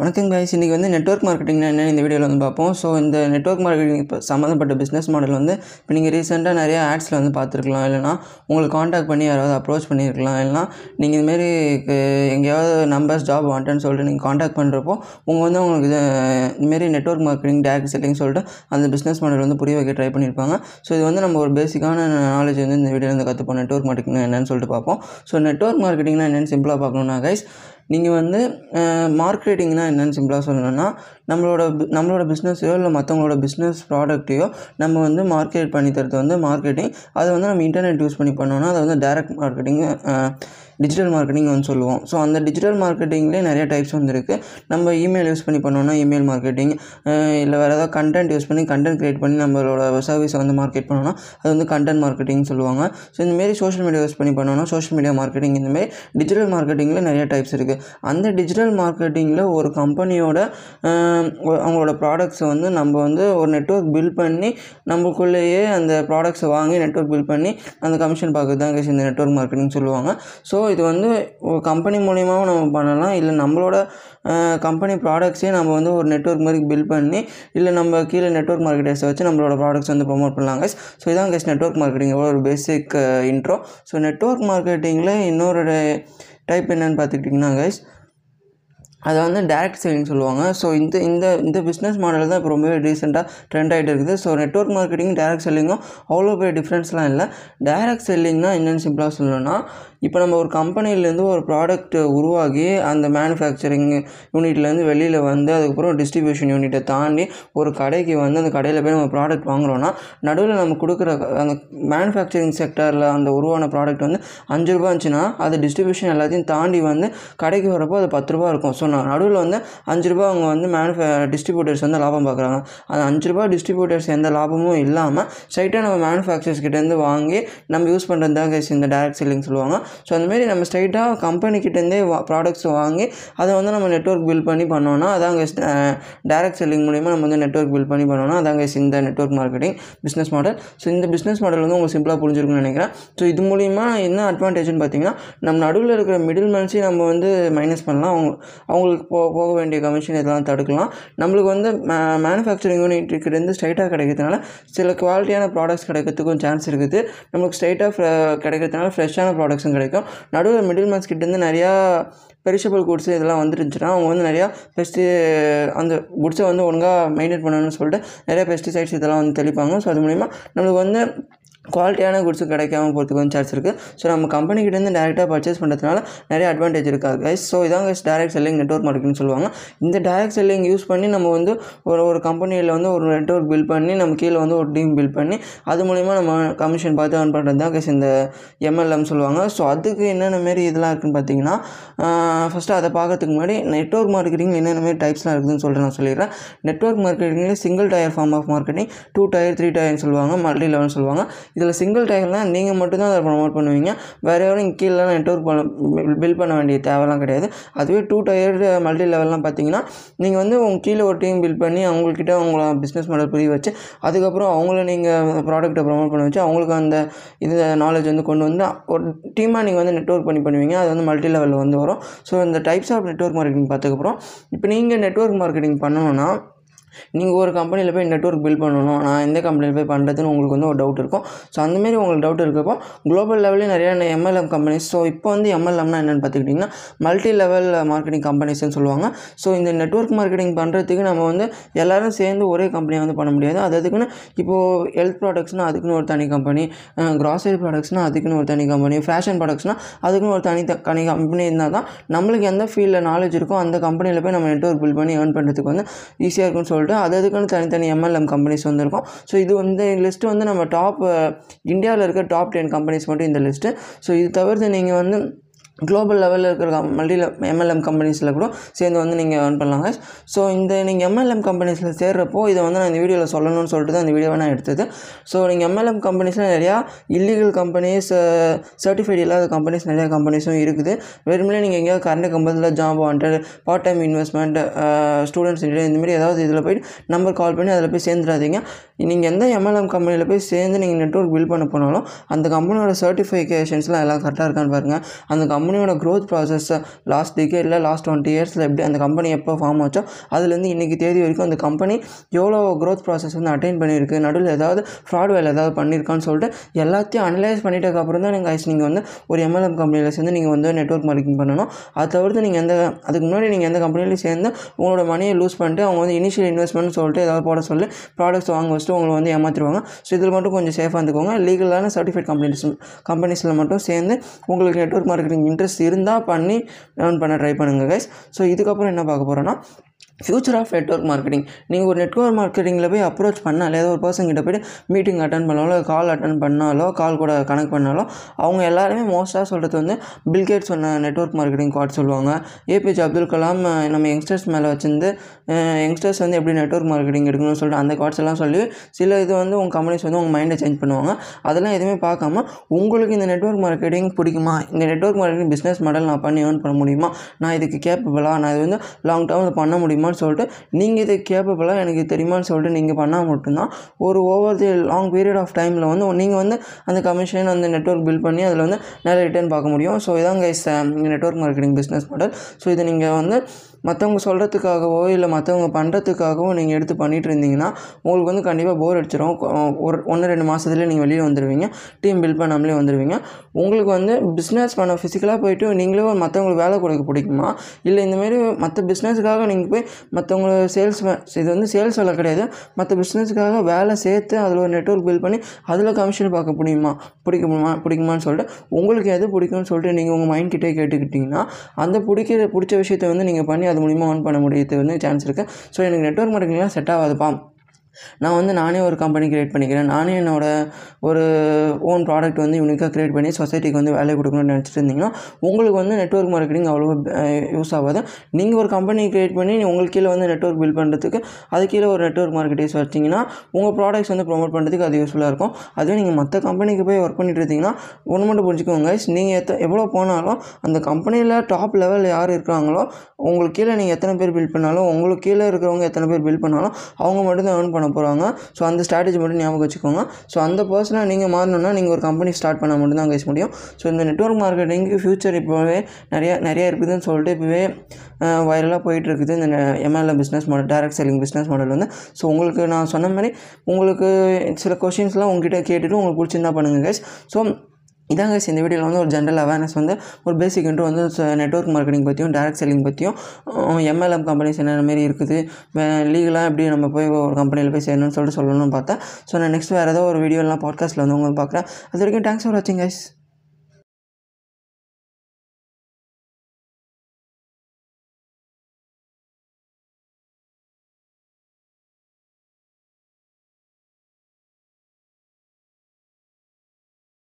வணக்கம் கைஸ் இன்றைக்கி வந்து நெட்வொர்க் மார்க்கெட்டிங்னா என்னென்னு இந்த வீடியோவில் வந்து பார்ப்போம். ஸோ இந்த நெட்வொர்க் மார்க்கெட்டிங் இப்போ சம்மந்தப்பட்ட பிஸ்னஸ் மாடல் வந்து இப்போ நீங்கள் ரீசெண்டாக நிறைய ஆட்ஸில் வந்து பார்த்துருக்கலாம். இல்லைனா உங்களுக்கு காண்டாக்ட் பண்ணி யாராவது அப்ரோச் பண்ணியிருக்கலாம் இல்லைனா நீங்கள் இதுமாரி எங்கேயாவது நம்பர்ஸ் ஜாப் வாண்டன்னு சொல்லிட்டு நீங்கள் காண்டாக்ட் பண்ணுறப்போ உங்கள் வந்து உங்களுக்கு இது இதுமாரி நெட்ஒர்க் மார்க்கெட்டிங் டேரக்ட் செல்லிங் சொல்லிட்டு அந்த பிஸ்னஸ் மாடல் வந்து புரிய வைக்க ட்ரை பண்ணியிருப்பாங்க ஸோ இது வந்து நம்ம ஒரு பேசிக்கான நாலேஜ் வந்து இந்த வீடியோவில் வந்து கற்றுப்போம் நெட்ஒர்க் மார்க்கெட்டிங் என்னென்னு சொல்லிட்டு பார்ப்போம். ஸோ நெட்வொர்க் மார்க்கெட்டிங்னா என்னென்னு சிம்பிளாக பார்க்கணுன்னா கைஸ் நீங்கள் வந்து மார்க்கெட்டிங்னா என்னென்னு சிம்பிளாக சொல்லணும்னா நம்மளோட நம்மளோட பிஸ்னஸையோ இல்லை மற்றவங்களோட பிஸ்னஸ் ப்ராடக்ட்டையோ நம்ம வந்து மார்க்கெட் பண்ணி தரது வந்து மார்க்கெட்டிங் அதை வந்து நம்ம இன்டர்நெட் யூஸ் பண்ணி பண்ணோம்னா அதை வந்து டேரக்ட் மார்க்கெட்டிங் டிஜிட்டல் மார்க்கெட்டிங் வந்து சொல்லுவோம். ஸோ அந்த டிஜிட்டல் மார்க்கெட்டிங்லேயே நிறைய டைப்ஸ் வந்து இருக்குது நம்ம இமெயில் யூஸ் பண்ணி பண்ணோம்னா இமெயில் மார்க்கெட்டிங் இல்லை வேறு ஏதாவது கண்டென்ட் யூஸ் பண்ணி கண்டென்ட் க்ரியேட் பண்ணி நம்மளோட சர்வீஸை வந்து மார்க்கெட் பண்ணோம்னா அது வந்து கண்டென்ட் மார்க்கெட்டிங் சொல்லுவாங்க. ஸோ இந்தமாரி சோஷியல் மீடியா யூஸ் பண்ணி பண்ணோம்னா சோஷியல் மீடியா மார்க்கெட்டிங் இந்தமாரி டிஜிட்டல் மார்க்கெட்டிங்கில் நிறைய டைப்ஸ் இருக்குது அந்த டிஜிட்டல் மார்க்கெட்டிங்கில் ஒரு கம்பெனியோட அவங்களோட ப்ராடக்ட்ஸை வந்து நம்ம வந்து ஒரு நெட்வொர்க் பில்ட் பண்ணி நம்மக்குள்ளேயே அந்த ப்ராடக்ட்ஸை வாங்கி நெட்வொர்க் பில்ட் பண்ணி அந்த கமிஷன் பார்க்குறது தான் இந்த நெட்வொர்க் மார்க்கெட்டிங் சொல்லுவாங்க. ஸோ இது வந்து ஒரு கம்பெனி மூலியமாகவும் நம்ம பண்ணலாம். இல்லை நம்மளோட கம்பெனி ப்ராடக்ட்ஸே நம்ம வந்து ஒரு நெட்வொர்க் மாதிரி பில்ட் பண்ணி இல்லை நம்ம கீழே நெட்வொர்க் மார்க்கெட்டர்ஸை வச்சு நம்மளோட ப்ராடக்ட்ஸ் வந்து ப்ரொமோட் பண்ணலாம் ஸோ இதான் guys நெட்வொர்க் மார்க்கெட்டிங்கோட ஒரு பேசிக் இன்ட்ரோ ஸோ நெட்வொர்க் மார்க்கெட்டிங்கில் இன்னொரு டைப் என்னன்னு பார்த்துக்கிட்டிங்கன்னா guys அதை வந்து டேரக்ட் செல்லிங் சொல்லுவாங்க. ஸோ இந்த இந்த இந்த பிஸ்னஸ் மாடல் தான் இப்போ ரொம்பவே ரீசெண்டாக ட்ரெண்ட் ஆகிட்டு இருக்குது. ஸோ நெட்வொர்க் மார்க்கெட்டிங் டேரக்ட் செல்லிங்கும் அவ்வளோ பெரிய டிஃப்ரென்ஸ்லாம் இல்லை. டைரக்ட் செல்லிங்னா என்னென்னு சிம்பிளாக சொல்லணும்னா இப்போ நம்ம ஒரு கம்பெனிலேருந்து ஒரு ப்ராடக்ட் உருவாகி அந்த மேனுஃபேக்சரிங் யூனிட்லேருந்து வெளியில் வந்து அதுக்கப்புறம் டிஸ்ட்ரிபியூஷன் யூனிட்டை தாண்டி ஒரு கடைக்கு வந்து அந்த கடையில் போய் நம்ம ப்ராடக்ட் வாங்குறோன்னா நடுவில் நம்ம கொடுக்குற அந்த மேனுஃபேக்சரிங் செக்டரில் அந்த உருவான ப்ராடக்ட் வந்து அஞ்சு ரூபா இருந்துச்சுன்னா அது டிஸ்ட்ரிபியூஷன் எல்லாத்தையும் தாண்டி வந்து கடைக்கு வரப்போ அது பத்து ரூபா இருக்கும். ஸோ நான் நடுவில் வந்து அஞ்சு ரூபா அவங்க வந்து மேனுஃபே டிஸ்ட்ரிபியூட்டர்ஸ் வந்து லாபம் பார்க்குறாங்க அந்த அஞ்சு ரூபா டிஸ்ட்ரிபியூட்டர்ஸ் எந்த லாபமும் இல்லாமல் ஸ்ட்ரைட்டாக நம்ம மேனுஃபேக்சர்ஸ் கிட்டேருந்து வாங்கி நம்ம யூஸ் பண்ணுறது தான் இந்த டைரக்ட் செல்லிங் சொல்லுவாங்க. ஸோ அந்தமாரி நம்ம ஸ்ட்ரைட்டாக கம்பெனிக்கிட்டேருந்தே வா ப்ராடக்ட்ஸ் வாங்கி அதை வந்து நம்ம நெட்வொர்க் பில்ட் பண்ணி பண்ணோன்னா அதான் guys டேரக்ட் செல்லிங் மூலிமா நம்ம வந்து நெட்வொர்க் பில்ட் பண்ணி பண்ணோன்னா அதான் guys இந்த network marketing business model so இந்த பிஸ்னஸ் மாடல் வந்து உங்களுக்கு சிம்பிளாக புரிஞ்சிருக்கும்னு நினைக்கிறேன். ஸோ இது மூலிமா என்ன அட்வான்டேஜ்னு பார்த்தீங்கன்னா நம்ம நடுவில் இருக்கிற மிடில் மேன்ஸையும் நம்ம வந்து மைனஸ் பண்ணலாம். அவங்க அவங்களுக்கு போ போக வேண்டிய கமிஷன் இதெல்லாம் தடுக்கலாம். நம்மளுக்கு வந்து மேனுஃபேக்சரிங் யூனிட்டுக்கிட்டேருந்து ஸ்ட்ரைட்டாக கிடைக்கிறதுனால சில குவாலிட்டியான ப்ராடக்ட்ஸ் கிடைக்கிறதுக்கும் சான்ஸ் இருக்குது. நமக்கு ஸ்ட்ரைட்டாக கிடைக்கிறதுனால ஃப்ரெஷ்ஷான ப்ராடக்ட்ஸும் கிடைக்கும். நடுவில் மிடில் மேன்ஸ் கிட்டேருந்து நிறையா பெரிஷபிள் குட்ஸ் இதெல்லாம் வந்துருந்துச்சுன்னா அவங்க வந்து நிறையா பெஸ்டி அந்த குட்ஸை வந்து ஒழுங்காக மெயின்டைன் பண்ணணும்னு சொல்லிட்டு நிறைய பெஸ்டிசைட்ஸ் இதெல்லாம் வந்து தெளிப்பாங்க. ஸோ அது மூலிமா நம்மளுக்கு வந்து குவாலிட்டியான குட்ஸு கிடைக்காம போகிறதுக்கு வந்து சான்ஸ் இருக்குது ஸோ நம்ம கம்பெனிக்கிட்டேருந்து டேரெக்டாக பர்ச்சேஸ் பண்ணுறதுனால நிறைய அட்வான்டேஜ் இருக்காது கைஸ் ஸோ இதான் guys direct selling network marketing சொல்லுவாங்க. இந்த டேரக்ட் செல்லிங் யூஸ் பண்ணி நம்ம வந்து ஒரு ஒரு கம்பெனியில் வந்து ஒரு நெட்ஒர்க் பில்ட் பண்ணி நம்ம கீழே வந்து ஒரு டீம் பில்ட் பண்ணி அது மூலிமா நம்ம கமிஷன் பார்த்து ஏர்ன் பண்ணுறது தான் கைஸ் இந்த எம்எல்எம் சொல்லுவாங்க. ஸோ அதுக்கு என்னென்ன மாரி இதெல்லாம் இருக்குதுன்னு பார்த்தீங்கன்னா ஃபஸ்ட்டு அதை பார்க்கறதுக்கு முன்னாடி நெட்வொர்க் மார்க்கெட்டிங் என்னென்ன மாரி டைப்ஸ்லாம் இருக்குதுன்னு சொல்லிட்டு நான் சொல்லிடுறேன். Network மார்க்கெட்டிங்கில் single tier form of marketing two tier three டயர்னு சொல்லுவாங்க மல்டி லெவல்னு சொல்லுவாங்க. இதில் சிங்கிள் டயர்னால் நீங்கள் மட்டும்தான் அதை ப்ரொமோட் பண்ணுவீங்க. வேறு யாரும் இங்கே கீழே நெட்வொர்க் பண்ண பில் பண்ண வேண்டிய தேவைலாம் கிடையாது. அதுவே டூ டயர்டு மல்டி லெவல்லாம் பார்த்தீங்கன்னா நீங்கள் வந்து உங்கள் கீழே ஒரு டீம் பில்ட் பண்ணி அவங்கக்கிட்ட உங்களை பிஸ்னஸ் மாடல் புரிய வச்சு அதுக்கப்புறம் அவங்கள நீங்கள் ப்ராடக்ட்டை ப்ரொமோட் பண்ண வச்சு அவங்களுக்கு அந்த இது நாலேஜ் வந்து கொண்டு வந்து ஒரு டீமாக நீங்கள் வந்து நெட்வொர்க் பண்ணி பண்ணுவீங்க. அது வந்து மல்டி லெவலில் வந்து வரும். ஸோ இந்த டைப்ஸ் ஆஃப் நெட்வொர்க் மார்க்கெட்டிங் பார்த்ததுக்கப்புறம் இப்போ நீங்கள் நெட்வொர்க் மார்க்கெட்டிங் பண்ணணும்னா நீங்கள் ஒரு கம்பெனியில் போய் நெட்வொர்க் பில்ட் பண்ணணும். நான் எந்த கம்பெனியில் போய் பண்ணுறதுன்னு உங்களுக்கு வந்து ஒரு டவுட் இருக்கும். ஸோ அந்தமாரி உங்களுக்கு டவுட் இருக்கப்போ குளோபல் லெவலே நிறைய எம்எல்எம் கம்பெனிஸ் ஸோ இப்போ வந்து எம்எல்எம்னா என்னென்னு பார்த்துக்கிட்டிங்கன்னா மல்டி லெவல் மார்க்கெட்டிங் கம்பெனிஸ்னு சொல்லுவாங்க. ஸோ இந்த நெட்வொர்க் மார்க்கெட்டிங் பண்ணுறதுக்கு நம்ம வந்து எல்லாரும் சேர்ந்து ஒரே கம்பெனியை வந்து பண்ண முடியாது. அது அதுக்குன்னு இப்போது ஹெல்த் ப்ராடக்ட்ஸ்னால் அதுக்குன்னு ஒரு தனி கம்பெனி க்ராசரி ப்ராடக்ட்ஸ்னால் அதுக்குன்னு ஒரு தனி கம்பெனி ஃபேஷன் ப்ராடக்ட்ஸ்னால் அதுக்குன்னு ஒரு தனி த- தனி கம்பெனி இருந்தால் தான் நம்மளுக்கு எந்த ஃபீல்டில் நாலேஜ் இருக்கோ அந்த கம்பெனியில் போய் நம்ம நெட்வொர்க் பில்ட் பண்ணி ஏர்ன் பண்ணுறதுக்கு வந்து ஈஸியாக இருக்கும்னு சொல்லிட்டு அது அதுக்குன்னு தனித்தனி எம்எல்எம் கம்பெனிஸ் வந்துருக்கும். ஸோ இது வந்து லிஸ்ட்டு வந்து நம்ம டாப் இந்தியாவில் இருக்க டாப் டென் கம்பெனிஸ் மட்டும் இந்த லிஸ்ட்டு ஸோ இது தவிர்த்து நீங்கள் வந்து குளோபல் லெவலில் இருக்கிற மல்டி எம்எல்எம் கம்பெனிஸில் கூட சேர்ந்து வந்து நீங்கள் earn பண்ணலாங்க ஸோ இந்த நீங்கள் எம்எல்எம் கம்பெனிஸில் சேர்றப்போ இதை வந்து நான் இந்த வீடியோவில் சொல்லணும்னு சொல்லிட்டு தான் இந்த வீடியோவை நான் எடுத்தது. ஸோ நீங்கள் எம்எல்எம் கம்பெனிஸில் நிறையா இல்லீகல் கம்பெனிஸ் சர்டிஃபைட் இல்லாத கம்பெனிஸ் நிறையா கம்பெனிஸும் இருக்குது. வெறுமனே நீங்கள் எங்கேயாவது கரண்ட் கம்பெனியில் job wanted part time investment students இந்தமாரி ஏதாவது இதில் போயிட்டு நம்பர் கால் பண்ணி அதில் போய் சேர்ந்துடாதீங்க நீங்கள் எந்த எம்எல்எம் கம்பெனியில் போய் சேர்ந்து நீங்கள் நெட்வொர்க் பில்ட் பண்ண போனாலும் அந்த கம்பெனியோட சர்டிஃபிகேஷன்ஸ்லாம் எல்லாம் கரெக்டாக இருக்கான்னு பாருங்கள் அந்த கம்பெனி கம்பெனியோட க்ரோத் ப்ராசஸ் லாஸ்ட் டிகேடில் லாஸ்ட் டுவெண்ட்டி இயர்ஸில் எப்படி அந்த கம்பெனி எப்போ ஃபார்ம் ஆச்சோ அதுலேருந்து இன்றைக்கி தேதி வரைக்கும் அந்த கம்பெனி எவ்வளோ க்ரோத் ப்ராசஸ் வந்து அட்டைன் பண்ணியிருக்கு நடுவில் ஏதாவது ஃப்ராட் வேலை ஏதாவது பண்ணியிருக்கான்னு சொல்லிட்டு எல்லாத்தையும் அனலைஸ் பண்ணிட்டதுக்கப்புறம் தான் நீங்கள் நீங்கள் வந்து ஒரு எம்எல்எம் கம்பெனியில் சேர்ந்து நீங்கள் வந்து நெட்ஒர்க் மார்க்கெட்டிங் பண்ணணும். அதை தவிர்த்து நீங்கள் எந்த அதுக்கு முன்னாடி நீங்கள் எந்த கம்பெனிலையும் சேர்ந்து உங்களோட மணியை லூஸ் பண்ணிட்டு அவங்க வந்து இனிஷியல் இன்வெஸ்ட்மெண்ட் சொல்லிட்டு ஏதாவது போட சொல்லி ப்ராடக்ட்ஸ் வாங்க வச்சுட்டு உங்களை வந்து ஏமாற்றிடுவாங்க ஸோ இதில் மட்டும் கொஞ்சம் சேஃபாக இருந்துக்கோங்க. லீகலான சர்டிஃபைட் கம்பெனிஸ் கம்பெனிஸில் மட்டும் சேர்ந்து உங்களுக்கு நெட்ஒர்க் மார்க்கெட்டிங் இன்ட்ரெஸ்ட் இருந்தால் பண்ணி ஏர்ன் பண்ண ட்ரை பண்ணுங்கள் கைஸ் ஸோ இதுக்கப்புறம் என்ன பார்க்க போகிறோன்னா ஃபியூச்சர் ஆஃப் நெட்ஒர்க் மார்க்கெட்டிங் நீங்கள் ஒரு நெட்ஒர்க் மார்க்கெட்டிங்கில் போய் அப்ரோச் பண்ணாலே ஏதோ ஒரு பர்சன் கிட்ட போய்ட்டு மீட்டிங் அட்டன் பண்ணாலோ கால் அட்டன் பண்ணாலோ கால் கூட கனெக்ட் பண்ணாலோ அவங்க எல்லாருமே மோஸ்ட்டாக சொல்கிறது வந்து பில்கேட் சொன்ன நெட்ஒர்க் மார்க்கெட்டிங் கார்டு சொல்லுவாங்க. ஏபிஜே அப்துல் கலாம் நம்ம யங்ஸ்டர்ஸ் மேலே வச்சிருந்து யங்ஸ்டர்ஸ் வந்து எப்படி நெட்ஒர்க் மார்க்கெட்டிங் எடுக்கணும்னு சொல்லிட்டு அந்த கார்ட்ஸ் எல்லாம் சொல்லி சில இது வந்து உங்கள் கம்பெனிஸ் வந்து உங்கள் மைண்டை சேஞ்ச் பண்ணுவாங்க. அதெல்லாம் எதுவுமே பார்க்காம உங்களுக்கு இந்த நெட்ஒர்க் மார்க்கெட்டிங் பிடிக்குமா? இந்த நெட்ஒர்க் மார்க்கெட்டிங் பிஸ்னஸ் மாடல் நான் பண்ணி ஏர்ன் பண்ண முடியுமா? நான் இதுக்கு கேப்பபிளா நான் இது வந்து லாங் டேர்மில் பண்ண முடியுமா? தெரியுமான்னு சொல்லிட்டு நீங்கள் இது கேப்பபிளாக எனக்கு தெரியுமான்னு சொல்லிட்டு நீங்கள் பண்ணால் மட்டும்தான் ஒரு over the long period of டைமில் வந்து நீங்கள் வந்து அந்த கமிஷன் அந்த நெட்ஒர்க் பில்ட் பண்ணி அதில் வந்து நிறைய ரிட்டர்ன் பார்க்க முடியும். ஸோ இதான் guys network marketing business model so இதை நீங்கள் வந்து மற்றவங்க சொல்கிறதுக்காகவோ இல்லை மற்றவங்க பண்ணுறதுக்காகவோ நீங்கள் எடுத்து பண்ணிகிட்டு இருந்தீங்கன்னா உங்களுக்கு வந்து கண்டிப்பாக போர் அடிச்சிடும் ஒரு ஒன்று ரெண்டு மாதத்துலேயே நீங்கள் வெளியே வந்துடுவீங்க டீம் பில்ட் பண்ணாமலே வந்துடுவீங்க உங்களுக்கு வந்து பிஸ்னஸ் பண்ண ஃபிசிக்கலாக போயிட்டு நீங்களே மற்றவங்களுக்கு வேலை கொடுக்க பிடிக்குமா? இல்லை இந்தமாரி மற்ற பிஸ்னஸுக்காக நீங்கள் போய் மற்றவங்க சேல்ஸ் இது வந்து சேல்ஸ் வேலை கிடையாது. மற்ற பிஸ்னஸுக்காக வேலை சேர்த்து அதில் ஒரு நெட்ஒர்க் பில்ட் பண்ணி அதில் கமிஷன் பார்க்க முடியுமா? பிடிக்குமா? பிடிக்குமான்னு சொல்லிட்டு உங்களுக்கு எது பிடிக்கும்னு சொல்லிட்டு நீங்கள் உங்கள் மைண்ட் கிட்டே கேட்டுக்கிட்டிங்கன்னா அந்த பிடிக்கிற பிடிச்ச விஷயத்தை வந்து நீங்கள் பண்ணி அது மூலிமா ஆன் பண்ண முடியறது வந்து சான்ஸ் இருக்குது ஸோ எனக்கு நெட்ஒர்க் மார்க்கெட்டிங்லாம் செட் ஆகாதுப்பா. நான் வந்து நானே ஒரு கம்பெனி க்ரியேட் பண்ணிக்கிறேன். நானே என்னோடய ஒரு ஓன் ப்ராடக்ட் வந்து யூனிக்காக க்ரியேட் பண்ணி சொசைட்டிக்கு வந்து வேலை கொடுக்கணும்னு நினச்சிட்டு இருந்தீங்கன்னா உங்களுக்கு வந்து நெட்ஒர்க் மார்க்கெட்டிங் அவ்வளோ யூஸ் ஆகாது. நீங்கள் ஒரு கம்பெனி க்ரியேட் பண்ணி உங்களுக்கு கீழே வந்து நெட்ஒர்க் பில்ட் பண்ணுறதுக்கு அது கீழே ஒரு நெட்ஒர்க் மார்க்கெட்டிங்ஸ் வச்சிங்கன்னா உங்கள் ப்ராடக்ட்ஸ் வந்து ப்ரொமோட் பண்ணுறதுக்கு அது யூஸ்ஃபுல்லாக இருக்கும். அதுவே நீங்கள் மற்ற கம்பெனிக்கு போய் ஒர்க் பண்ணிட்டு இருந்தீங்கன்னா ஒன்று மட்டும் புரிஞ்சுக்கோங்க நீங்கள் எத்த எவ்வளோ போனாலும் அந்த கம்பெனியில் டாப் லெவலில் யார் இருக்கிறாங்களோ உங்களுக்கு கீழே நீங்கள் எத்தனை பேர் பில்ட் பண்ணாலும் உங்களுக்கு கீழே இருக்கிறவங்க எத்தனை பேர் பில்ட் பண்ணாலும் அவங்க மட்டும் தான் ஏர்ன் பண்ண போகிறாங்க ஸோ அந்த ஸ்ட்ராட்டஜி மட்டும் ஞாபகம் வச்சுக்கோங்க. ஸோ அந்த பர்சனாக நீங்கள் மாறணும்னா நீங்கள் ஒரு கம்பெனி ஸ்டார்ட் பண்ணால் மட்டும்தான் பேச முடியும். ஸோ இந்த நெட்ஒர்க் மார்க்கெட்டிங்க்கு ஃப்யூச்சர் இப்போவே நிறையா நிறையா இருக்குதுன்னு சொல்லிட்டு இப்போவே வைரலாக போயிட்டு இருக்குது இந்த MLA business model direct selling business model வந்து. ஸோ உங்களுக்கு நான் சொன்ன மாதிரி உங்களுக்கு சில கொஷின்ஸ்லாம் உங்ககிட்ட கேட்டுட்டு உங்களுக்கு பிடிச்சிருந்தா பண்ணுங்கள் கைஸ் ஸோ இதாங்க இந்த வீடியோவில் வந்து ஒரு ஜென்ரல் அவேர்னஸ் வந்து ஒரு பேசிக் இன்ட்ரோ வந்து நெட்ஒர்க் மார்க்கெட்டிங் பற்றியும் டேரக்ட் செல்லிங் பற்றியும் எம்எல்எம் கம்பெனிஸ் என்னென்ன மாரி இருக்குது லீகலாக எப்படி நம்ம போய் ஒரு கம்பெனியில் போய் சேரணும்னு சொல்லிட்டு சொல்லணும்னு பார்த்தா ஸோ நான் நெக்ஸ்ட் வேறு ஏதோ ஒரு வீடியோலாம் பாட்காஸ்ட்டில் வந்து உங்களுக்கு பார்க்குறேன். அது வரைக்கும் தேங்க்ஸ் ஃபார் வாட்சிங் கைஸ்